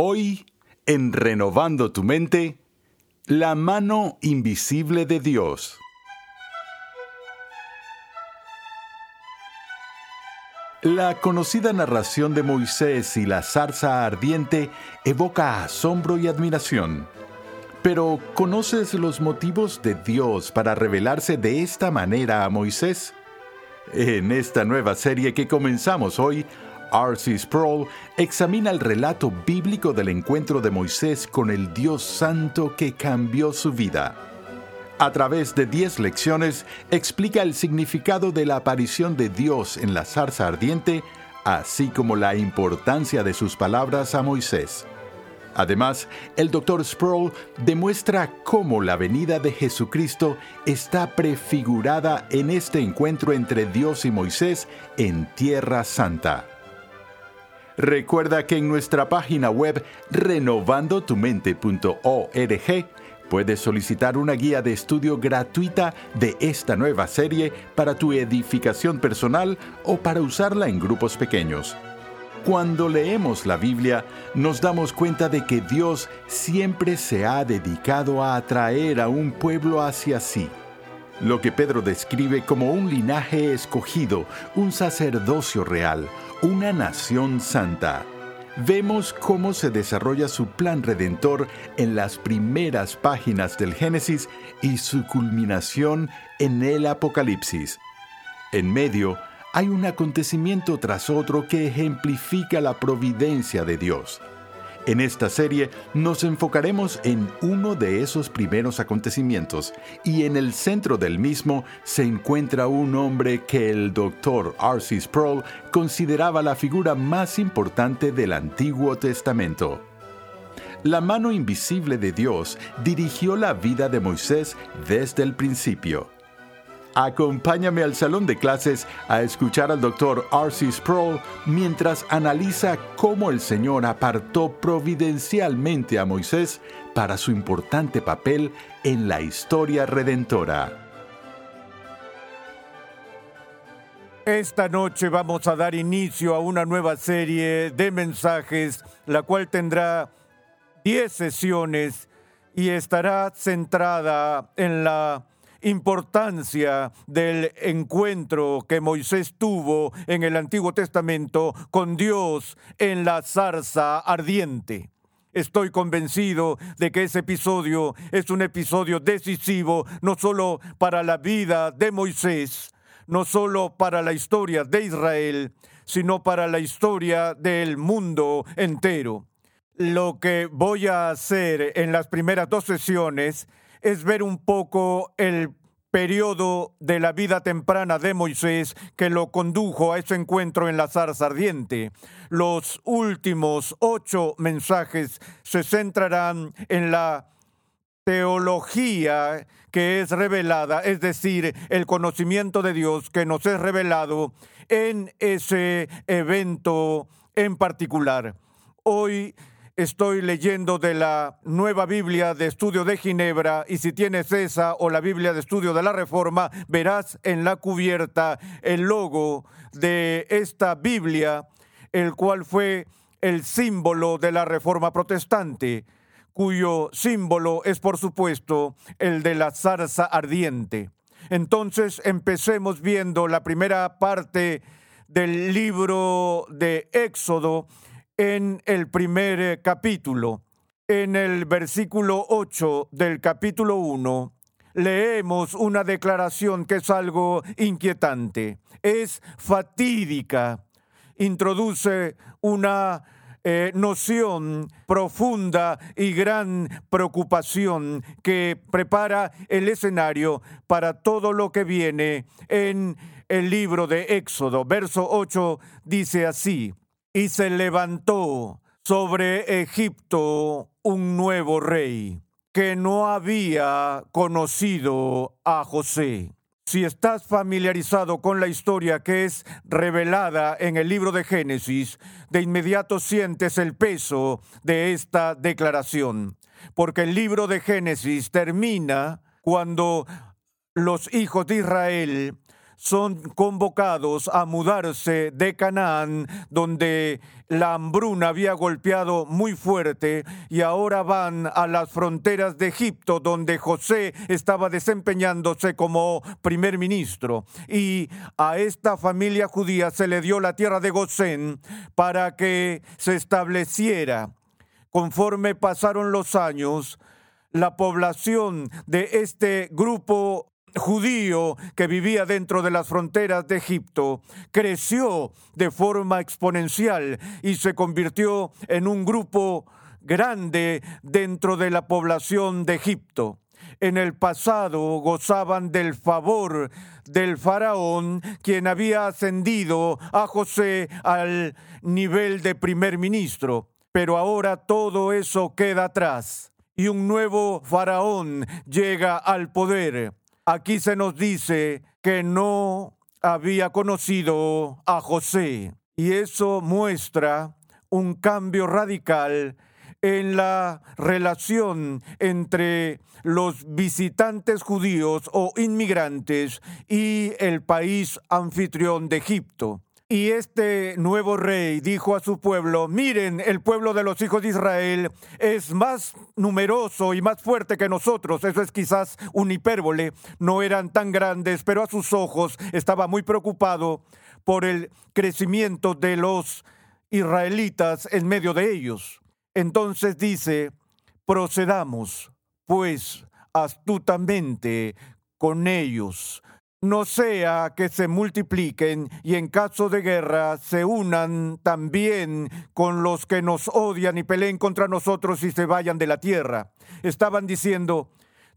Hoy, en Renovando tu mente, la mano invisible de Dios. La conocida narración de Moisés y la zarza ardiente evoca asombro y admiración. Pero ¿conoces los motivos de Dios para revelarse de esta manera a Moisés? En esta nueva serie que comenzamos hoy, R.C. Sproul examina el relato bíblico del encuentro de Moisés con el Dios Santo que cambió su vida. A través de 10 lecciones explica el significado de la aparición de Dios en la zarza ardiente, así como la importancia de sus palabras a Moisés. Además, el Dr. Sproul demuestra cómo la venida de Jesucristo está prefigurada en este encuentro entre Dios y Moisés en Tierra Santa. Recuerda que en nuestra página web renovandotumente.org puedes solicitar una guía de estudio gratuita de esta nueva serie para tu edificación personal o para usarla en grupos pequeños. Cuando leemos la Biblia, nos damos cuenta de que Dios siempre se ha dedicado a atraer a un pueblo hacia sí lo que Pedro describe como un linaje escogido, un sacerdocio real, una nación santa. Vemos cómo se desarrolla su plan redentor en las primeras páginas del Génesis y su culminación en el Apocalipsis. En medio hay un acontecimiento tras otro que ejemplifica la providencia de Dios. En esta serie nos enfocaremos en uno de esos primeros acontecimientos y en el centro del mismo se encuentra un hombre que el doctor R.C. Sproul consideraba la figura más importante del Antiguo Testamento. La mano invisible de Dios dirigió la vida de Moisés desde el principio. Acompáñame al salón de clases a escuchar al Dr. R.C. Sproul mientras analiza cómo el Señor apartó providencialmente a Moisés para su importante papel en la historia redentora. Esta noche vamos a dar inicio a una nueva serie de mensajes, la cual tendrá 10 sesiones y estará centrada en la importancia del encuentro que Moisés tuvo en el Antiguo Testamento con Dios en la zarza ardiente. Estoy convencido de que ese episodio es un episodio decisivo no solo para la vida de Moisés, no solo para la historia de Israel, sino para la historia del mundo entero. Lo que voy a hacer en las primeras dos sesiones es ver un poco el periodo de la vida temprana de Moisés que lo condujo a ese encuentro en la zarza ardiente. Los últimos ocho mensajes se centrarán en la teología que es revelada, es decir, el conocimiento de Dios que nos es revelado en ese evento en particular. Hoy Estoy leyendo de la nueva Biblia de Estudio de Ginebra y si tienes esa o la Biblia de Estudio de la Reforma, verás en la cubierta el logo de esta Biblia, el cual fue el símbolo de la Reforma Protestante, cuyo símbolo es por supuesto el de la zarza ardiente. Entonces empecemos viendo la primera parte del libro de Éxodo, en el primer eh, capítulo. En el versículo 8 del capítulo 1 leemos una declaración que es algo inquietante, es fatídica, introduce una eh, noción profunda y gran preocupación que prepara el escenario para todo lo que viene en el libro de Éxodo. Verso 8 dice así, y se levantó sobre Egipto un nuevo rey que no había conocido a José. Si estás familiarizado con la historia que es revelada en el libro de Génesis, de inmediato sientes el peso de esta declaración, porque el libro de Génesis termina cuando los hijos de Israel son convocados a mudarse de Canaán, donde la hambruna había golpeado muy fuerte, y ahora van a las fronteras de Egipto, donde José estaba desempeñándose como primer ministro. Y a esta familia judía se le dio la tierra de Gosén para que se estableciera. Conforme pasaron los años, la población de este grupo judío que vivía dentro de las fronteras de Egipto creció de forma exponencial y se convirtió en un grupo grande dentro de la población de Egipto. En el pasado gozaban del favor del faraón, quien había ascendido a José al nivel de primer ministro. Pero ahora todo eso queda atrás y un nuevo faraón llega al poder aquí se nos dice que no había conocido a José. Y eso muestra un cambio radical en la relación entre los visitantes judíos o inmigrantes y el país anfitrión de Egipto. Y este nuevo rey dijo a su pueblo, miren, el pueblo de los hijos de Israel es más numeroso y más fuerte que nosotros. Eso es quizás un hipérbole. No eran tan grandes, pero a sus ojos estaba muy preocupado por el crecimiento de los israelitas en medio de ellos. Entonces dice, procedamos pues astutamente con ellos no sea que se multipliquen y en caso de guerra se unan también con los que nos odian y peleen contra nosotros y se vayan de la tierra. Estaban diciendo,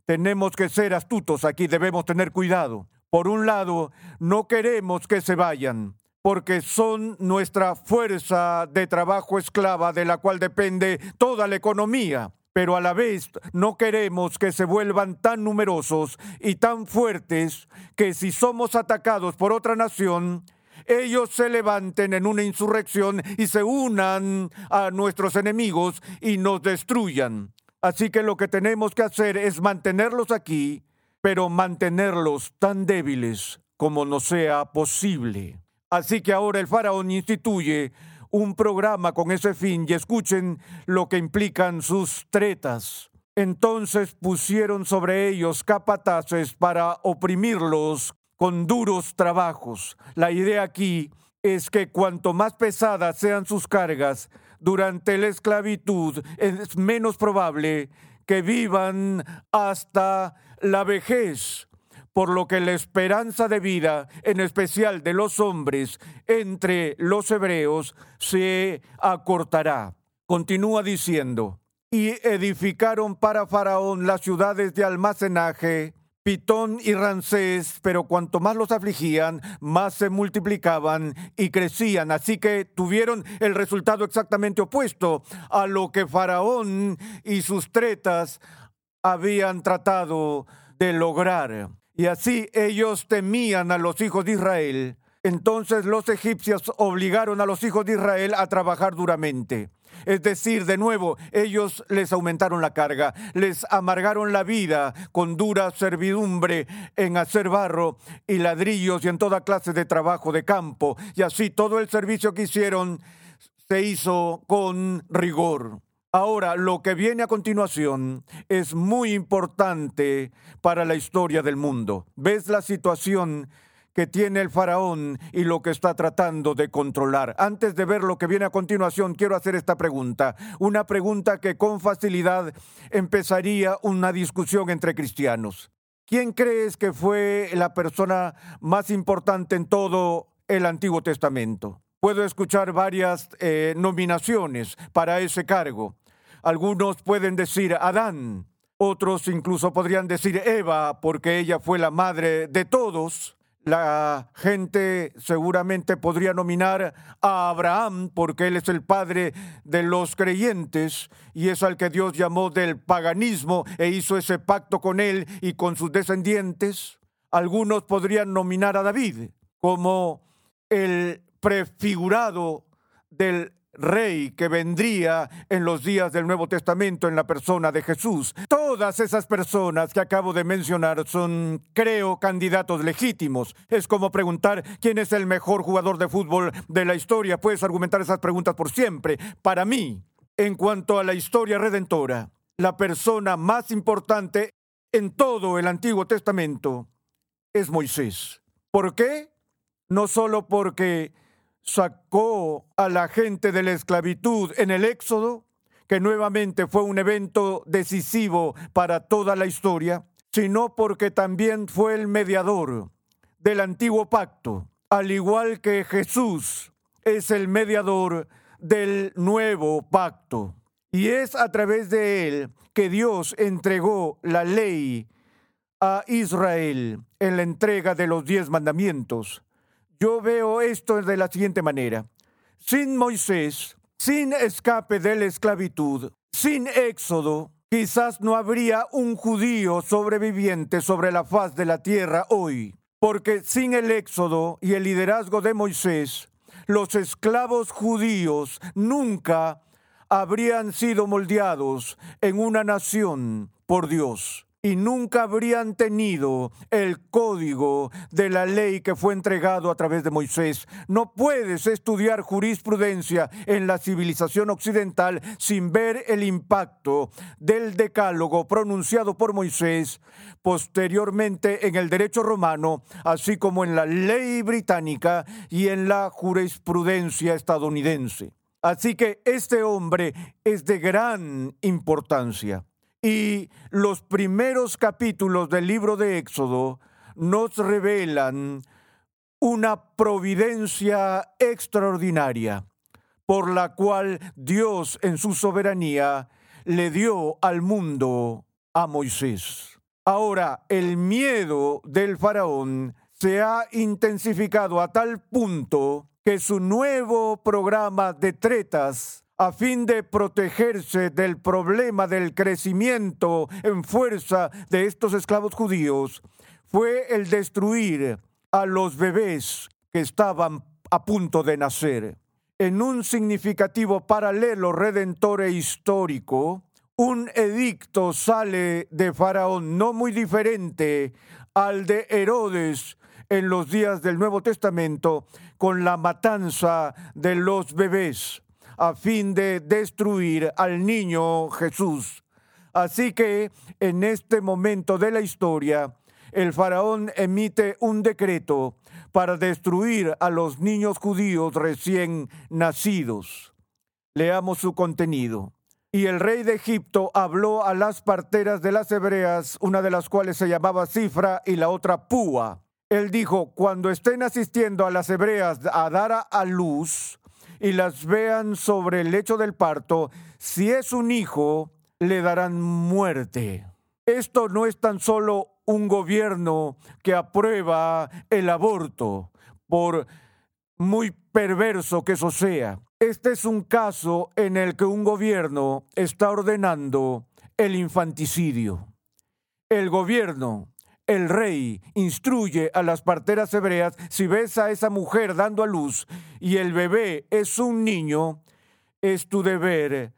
tenemos que ser astutos aquí, debemos tener cuidado. Por un lado, no queremos que se vayan, porque son nuestra fuerza de trabajo esclava de la cual depende toda la economía pero a la vez no queremos que se vuelvan tan numerosos y tan fuertes que si somos atacados por otra nación, ellos se levanten en una insurrección y se unan a nuestros enemigos y nos destruyan. Así que lo que tenemos que hacer es mantenerlos aquí, pero mantenerlos tan débiles como nos sea posible. Así que ahora el faraón instituye un programa con ese fin y escuchen lo que implican sus tretas. Entonces pusieron sobre ellos capataces para oprimirlos con duros trabajos. La idea aquí es que cuanto más pesadas sean sus cargas durante la esclavitud, es menos probable que vivan hasta la vejez por lo que la esperanza de vida, en especial de los hombres entre los hebreos, se acortará. Continúa diciendo, y edificaron para Faraón las ciudades de almacenaje, Pitón y Rancés, pero cuanto más los afligían, más se multiplicaban y crecían. Así que tuvieron el resultado exactamente opuesto a lo que Faraón y sus tretas habían tratado de lograr. Y así ellos temían a los hijos de Israel. Entonces los egipcios obligaron a los hijos de Israel a trabajar duramente. Es decir, de nuevo, ellos les aumentaron la carga, les amargaron la vida con dura servidumbre en hacer barro y ladrillos y en toda clase de trabajo de campo. Y así todo el servicio que hicieron se hizo con rigor. Ahora, lo que viene a continuación es muy importante para la historia del mundo. ¿Ves la situación que tiene el faraón y lo que está tratando de controlar? Antes de ver lo que viene a continuación, quiero hacer esta pregunta. Una pregunta que con facilidad empezaría una discusión entre cristianos. ¿Quién crees que fue la persona más importante en todo el Antiguo Testamento? Puedo escuchar varias eh, nominaciones para ese cargo. Algunos pueden decir Adán, otros incluso podrían decir Eva, porque ella fue la madre de todos. La gente seguramente podría nominar a Abraham porque él es el padre de los creyentes y es al que Dios llamó del paganismo e hizo ese pacto con él y con sus descendientes. Algunos podrían nominar a David como el prefigurado del rey que vendría en los días del Nuevo Testamento en la persona de Jesús. Todas esas personas que acabo de mencionar son, creo, candidatos legítimos. Es como preguntar quién es el mejor jugador de fútbol de la historia. Puedes argumentar esas preguntas por siempre. Para mí, en cuanto a la historia redentora, la persona más importante en todo el Antiguo Testamento es Moisés. ¿Por qué? No solo porque sacó a la gente de la esclavitud en el Éxodo, que nuevamente fue un evento decisivo para toda la historia, sino porque también fue el mediador del antiguo pacto, al igual que Jesús es el mediador del nuevo pacto. Y es a través de él que Dios entregó la ley a Israel en la entrega de los diez mandamientos. Yo veo esto de la siguiente manera. Sin Moisés, sin escape de la esclavitud, sin éxodo, quizás no habría un judío sobreviviente sobre la faz de la tierra hoy. Porque sin el éxodo y el liderazgo de Moisés, los esclavos judíos nunca habrían sido moldeados en una nación por Dios y nunca habrían tenido el código de la ley que fue entregado a través de Moisés. No puedes estudiar jurisprudencia en la civilización occidental sin ver el impacto del decálogo pronunciado por Moisés posteriormente en el derecho romano, así como en la ley británica y en la jurisprudencia estadounidense. Así que este hombre es de gran importancia. Y los primeros capítulos del libro de Éxodo nos revelan una providencia extraordinaria por la cual Dios en su soberanía le dio al mundo a Moisés. Ahora, el miedo del faraón se ha intensificado a tal punto que su nuevo programa de tretas a fin de protegerse del problema del crecimiento en fuerza de estos esclavos judíos, fue el destruir a los bebés que estaban a punto de nacer. En un significativo paralelo redentor e histórico, un edicto sale de Faraón no muy diferente al de Herodes en los días del Nuevo Testamento con la matanza de los bebés a fin de destruir al niño Jesús. Así que en este momento de la historia, el faraón emite un decreto para destruir a los niños judíos recién nacidos. Leamos su contenido. Y el rey de Egipto habló a las parteras de las hebreas, una de las cuales se llamaba Cifra y la otra Púa. Él dijo, cuando estén asistiendo a las hebreas a dar a luz, y las vean sobre el lecho del parto, si es un hijo, le darán muerte. Esto no es tan solo un gobierno que aprueba el aborto, por muy perverso que eso sea. Este es un caso en el que un gobierno está ordenando el infanticidio. El gobierno el rey instruye a las parteras hebreas, si ves a esa mujer dando a luz y el bebé es un niño, es tu deber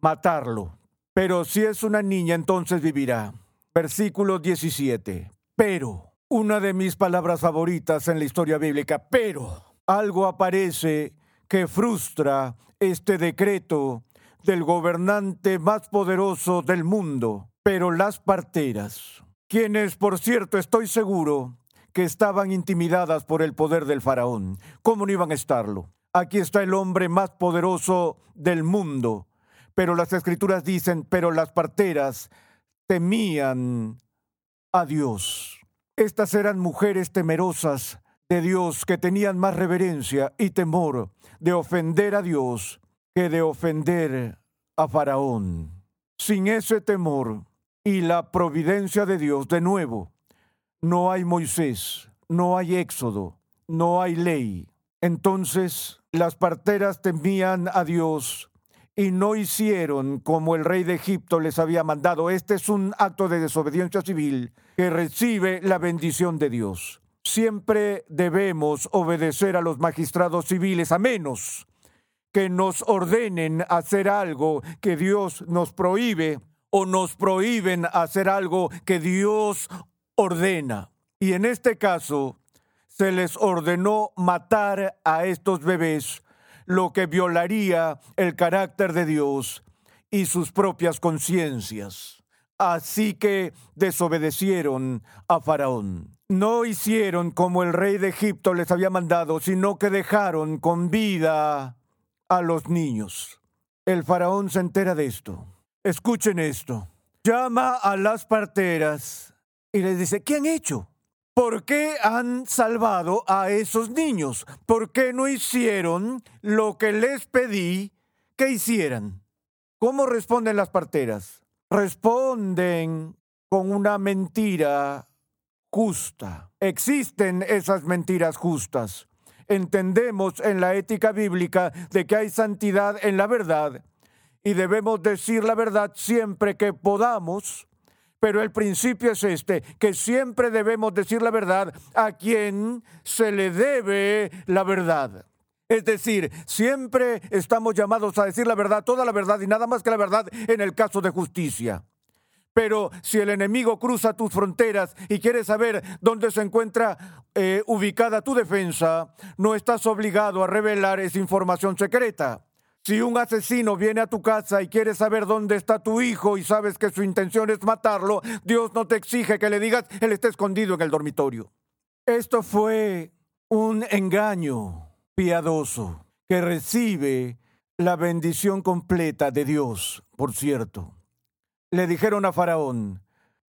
matarlo. Pero si es una niña, entonces vivirá. Versículo 17. Pero, una de mis palabras favoritas en la historia bíblica, pero algo aparece que frustra este decreto del gobernante más poderoso del mundo. Pero las parteras quienes, por cierto, estoy seguro que estaban intimidadas por el poder del faraón. ¿Cómo no iban a estarlo? Aquí está el hombre más poderoso del mundo. Pero las escrituras dicen, pero las parteras temían a Dios. Estas eran mujeres temerosas de Dios que tenían más reverencia y temor de ofender a Dios que de ofender a Faraón. Sin ese temor, y la providencia de Dios. De nuevo, no hay Moisés, no hay Éxodo, no hay ley. Entonces las parteras temían a Dios y no hicieron como el rey de Egipto les había mandado. Este es un acto de desobediencia civil que recibe la bendición de Dios. Siempre debemos obedecer a los magistrados civiles, a menos que nos ordenen hacer algo que Dios nos prohíbe o nos prohíben hacer algo que Dios ordena. Y en este caso, se les ordenó matar a estos bebés, lo que violaría el carácter de Dios y sus propias conciencias. Así que desobedecieron a Faraón. No hicieron como el rey de Egipto les había mandado, sino que dejaron con vida a los niños. El faraón se entera de esto. Escuchen esto. Llama a las parteras y les dice, ¿qué han hecho? ¿Por qué han salvado a esos niños? ¿Por qué no hicieron lo que les pedí que hicieran? ¿Cómo responden las parteras? Responden con una mentira justa. Existen esas mentiras justas. Entendemos en la ética bíblica de que hay santidad en la verdad y debemos decir la verdad siempre que podamos pero el principio es este, que siempre debemos decir la verdad a quien se le debe la verdad. Es decir, siempre estamos llamados a decir la verdad, toda la verdad y nada más que la verdad en el caso de justicia. Pero si el enemigo cruza tus fronteras y quiere saber dónde se encuentra eh, ubicada tu defensa, no estás obligado a revelar esa información secreta. Si un asesino viene a tu casa y quiere saber dónde está tu hijo y sabes que su intención es matarlo, Dios no te exige que le digas, él está escondido en el dormitorio. Esto fue un engaño piadoso que recibe la bendición completa de Dios, por cierto. Le dijeron a Faraón,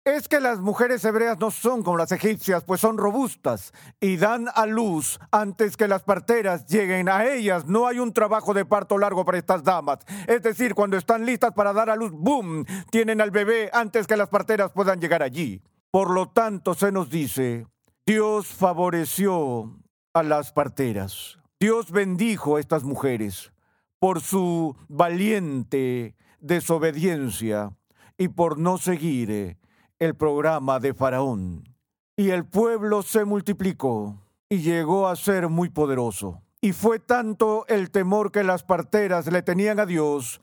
es que las mujeres hebreas no son como las egipcias, pues son robustas y dan a luz antes que las parteras lleguen a ellas. No hay un trabajo de parto largo para estas damas. Es decir, cuando están listas para dar a luz, ¡boom!, tienen al bebé antes que las parteras puedan llegar allí. Por lo tanto, se nos dice, Dios favoreció a las parteras. Dios bendijo a estas mujeres por su valiente desobediencia y por no seguir el programa de Faraón. Y el pueblo se multiplicó y llegó a ser muy poderoso. Y fue tanto el temor que las parteras le tenían a Dios,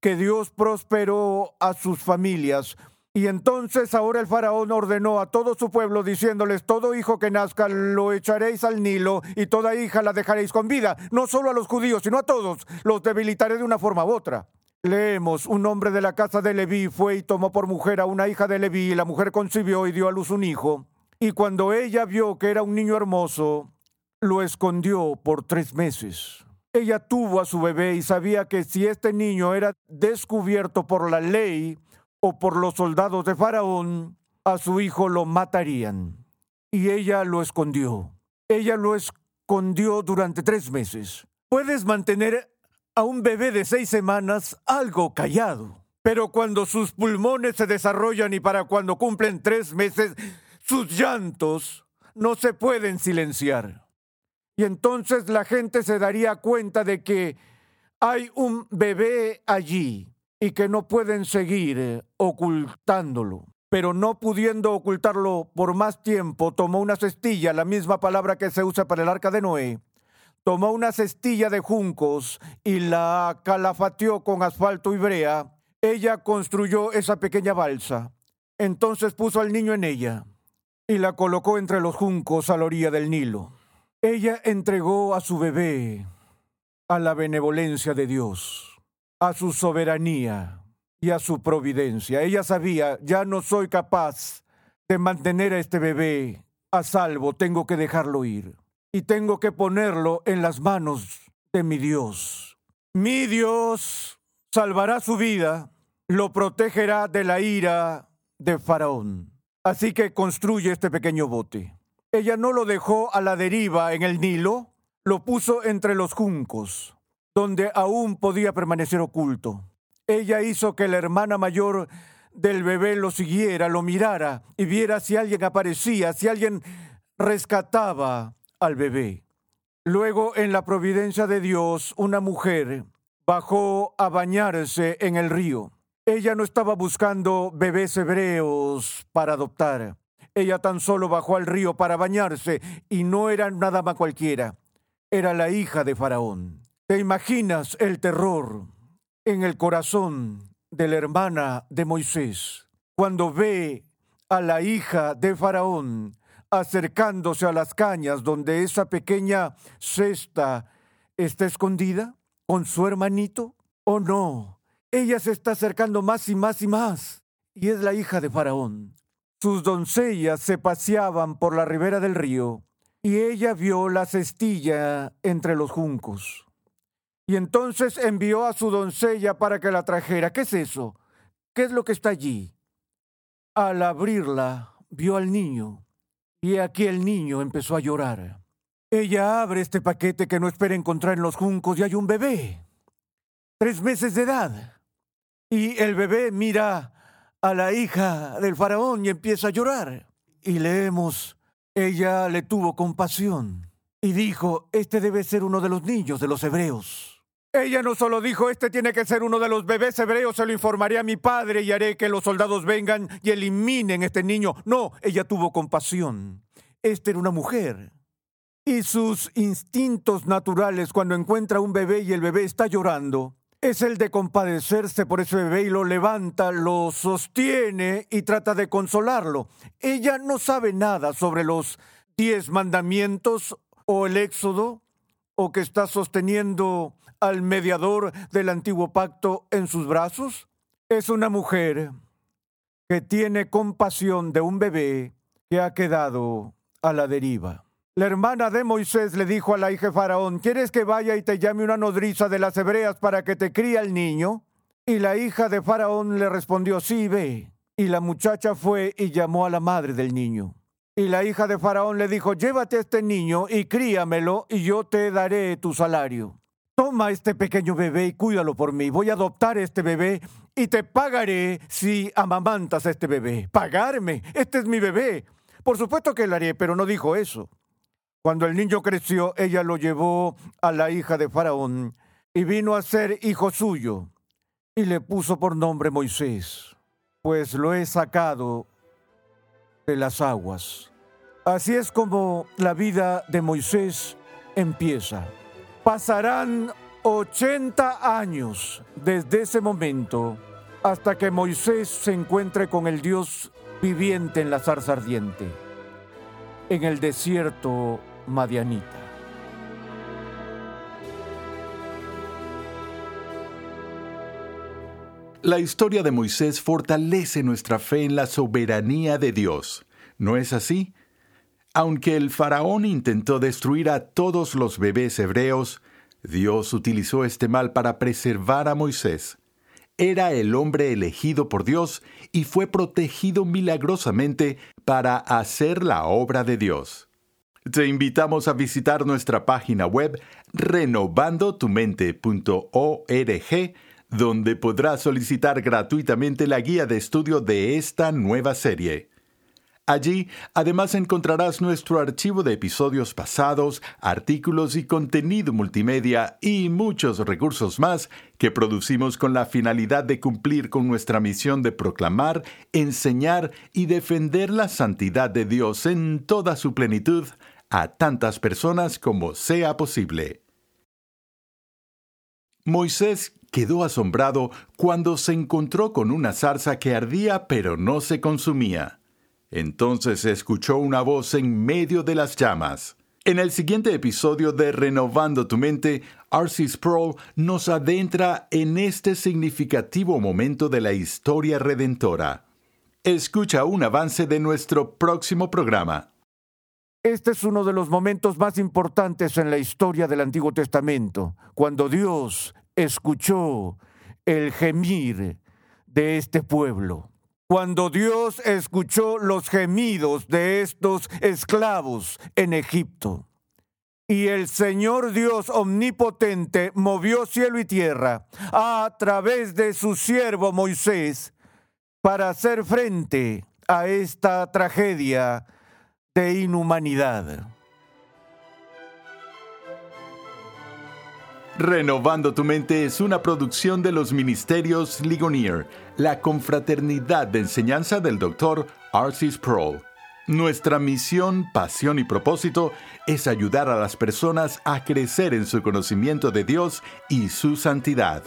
que Dios prosperó a sus familias. Y entonces ahora el faraón ordenó a todo su pueblo diciéndoles, todo hijo que nazca lo echaréis al Nilo y toda hija la dejaréis con vida. No solo a los judíos, sino a todos. Los debilitaré de una forma u otra. Leemos, un hombre de la casa de Leví fue y tomó por mujer a una hija de Leví, y la mujer concibió y dio a luz un hijo. Y cuando ella vio que era un niño hermoso, lo escondió por tres meses. Ella tuvo a su bebé y sabía que si este niño era descubierto por la ley o por los soldados de Faraón, a su hijo lo matarían. Y ella lo escondió. Ella lo escondió durante tres meses. Puedes mantener a un bebé de seis semanas algo callado. Pero cuando sus pulmones se desarrollan y para cuando cumplen tres meses, sus llantos no se pueden silenciar. Y entonces la gente se daría cuenta de que hay un bebé allí y que no pueden seguir ocultándolo. Pero no pudiendo ocultarlo por más tiempo, tomó una cestilla, la misma palabra que se usa para el arca de Noé, tomó una cestilla de juncos y la calafateó con asfalto y brea, ella construyó esa pequeña balsa. Entonces puso al niño en ella y la colocó entre los juncos a la orilla del Nilo. Ella entregó a su bebé a la benevolencia de Dios, a su soberanía y a su providencia. Ella sabía, ya no soy capaz de mantener a este bebé a salvo, tengo que dejarlo ir y tengo que ponerlo en las manos de mi Dios. Mi Dios salvará su vida, lo protegerá de la ira de Faraón. Así que construye este pequeño bote. Ella no lo dejó a la deriva en el Nilo, lo puso entre los juncos, donde aún podía permanecer oculto. Ella hizo que la hermana mayor del bebé lo siguiera, lo mirara y viera si alguien aparecía, si alguien rescataba al bebé. Luego, en la providencia de Dios, una mujer bajó a bañarse en el río. Ella no estaba buscando bebés hebreos para adoptar. Ella tan solo bajó al río para bañarse y no era nada más cualquiera. Era la hija de Faraón. ¿Te imaginas el terror en el corazón de la hermana de Moisés cuando ve a la hija de Faraón acercándose a las cañas donde esa pequeña cesta está escondida con su hermanito? ¿O no? Ella se está acercando más y más y más. Y es la hija de Faraón. Sus doncellas se paseaban por la ribera del río y ella vio la cestilla entre los juncos. Y entonces envió a su doncella para que la trajera. ¿Qué es eso? ¿Qué es lo que está allí? Al abrirla, vio al niño, y aquí el niño empezó a llorar. Ella abre este paquete que no espera encontrar en los juncos y hay un bebé, tres meses de edad. Y el bebé mira a la hija del faraón y empieza a llorar. Y leemos, ella le tuvo compasión y dijo, este debe ser uno de los niños de los hebreos. Ella no solo dijo, este tiene que ser uno de los bebés hebreos, se lo informaré a mi padre y haré que los soldados vengan y eliminen este niño. No, ella tuvo compasión. Esta era una mujer. Y sus instintos naturales cuando encuentra un bebé y el bebé está llorando, es el de compadecerse por ese bebé y lo levanta, lo sostiene y trata de consolarlo. Ella no sabe nada sobre los diez mandamientos o el éxodo, o que está sosteniendo al mediador del antiguo pacto en sus brazos? Es una mujer que tiene compasión de un bebé que ha quedado a la deriva. La hermana de Moisés le dijo a la hija de Faraón, ¿quieres que vaya y te llame una nodriza de las hebreas para que te críe el niño? Y la hija de Faraón le respondió, sí, ve. Y la muchacha fue y llamó a la madre del niño. Y la hija de Faraón le dijo, llévate a este niño y críamelo y yo te daré tu salario. Toma este pequeño bebé y cuídalo por mí. Voy a adoptar este bebé y te pagaré si amamantas a este bebé. ¿Pagarme? Este es mi bebé. Por supuesto que lo haré, pero no dijo eso. Cuando el niño creció, ella lo llevó a la hija de Faraón y vino a ser hijo suyo y le puso por nombre Moisés, pues lo he sacado de las aguas. Así es como la vida de Moisés empieza. Pasarán 80 años desde ese momento hasta que Moisés se encuentre con el Dios viviente en la zarza ardiente, en el desierto madianita. La historia de Moisés fortalece nuestra fe en la soberanía de Dios. ¿No es así? Aunque el faraón intentó destruir a todos los bebés hebreos, Dios utilizó este mal para preservar a Moisés. Era el hombre elegido por Dios y fue protegido milagrosamente para hacer la obra de Dios. Te invitamos a visitar nuestra página web renovandotumente.org, donde podrás solicitar gratuitamente la guía de estudio de esta nueva serie. Allí además encontrarás nuestro archivo de episodios pasados, artículos y contenido multimedia y muchos recursos más que producimos con la finalidad de cumplir con nuestra misión de proclamar, enseñar y defender la santidad de Dios en toda su plenitud a tantas personas como sea posible. Moisés quedó asombrado cuando se encontró con una zarza que ardía pero no se consumía. Entonces escuchó una voz en medio de las llamas. En el siguiente episodio de Renovando tu mente, R.C. Sproul nos adentra en este significativo momento de la historia redentora. Escucha un avance de nuestro próximo programa. Este es uno de los momentos más importantes en la historia del Antiguo Testamento, cuando Dios escuchó el gemir de este pueblo cuando Dios escuchó los gemidos de estos esclavos en Egipto. Y el Señor Dios omnipotente movió cielo y tierra a través de su siervo Moisés para hacer frente a esta tragedia de inhumanidad. Renovando tu mente es una producción de los ministerios Ligonier, la confraternidad de enseñanza del Dr. Arcis Sproul. Nuestra misión, pasión y propósito es ayudar a las personas a crecer en su conocimiento de Dios y su santidad.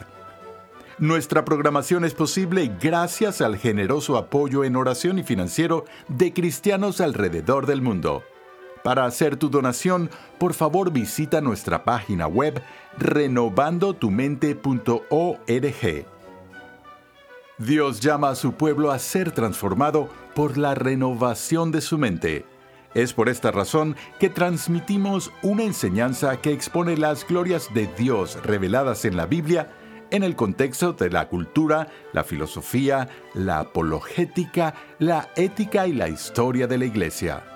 Nuestra programación es posible gracias al generoso apoyo en oración y financiero de cristianos alrededor del mundo. Para hacer tu donación, por favor visita nuestra página web renovandotumente.org. Dios llama a su pueblo a ser transformado por la renovación de su mente. Es por esta razón que transmitimos una enseñanza que expone las glorias de Dios reveladas en la Biblia en el contexto de la cultura, la filosofía, la apologética, la ética y la historia de la Iglesia.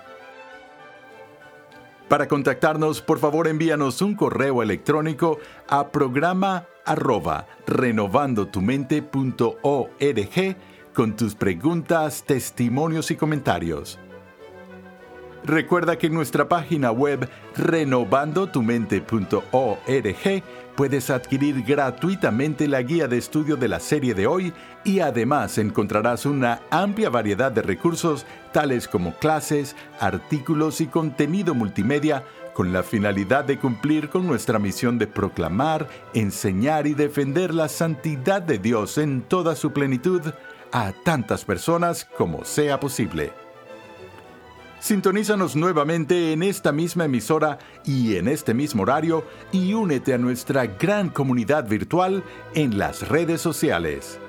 Para contactarnos, por favor envíanos un correo electrónico a programa arroba renovandotumente.org con tus preguntas, testimonios y comentarios. Recuerda que en nuestra página web renovandotumente.org puedes adquirir gratuitamente la guía de estudio de la serie de hoy y además encontrarás una amplia variedad de recursos tales como clases, artículos y contenido multimedia con la finalidad de cumplir con nuestra misión de proclamar, enseñar y defender la santidad de Dios en toda su plenitud a tantas personas como sea posible. Sintonízanos nuevamente en esta misma emisora y en este mismo horario y únete a nuestra gran comunidad virtual en las redes sociales.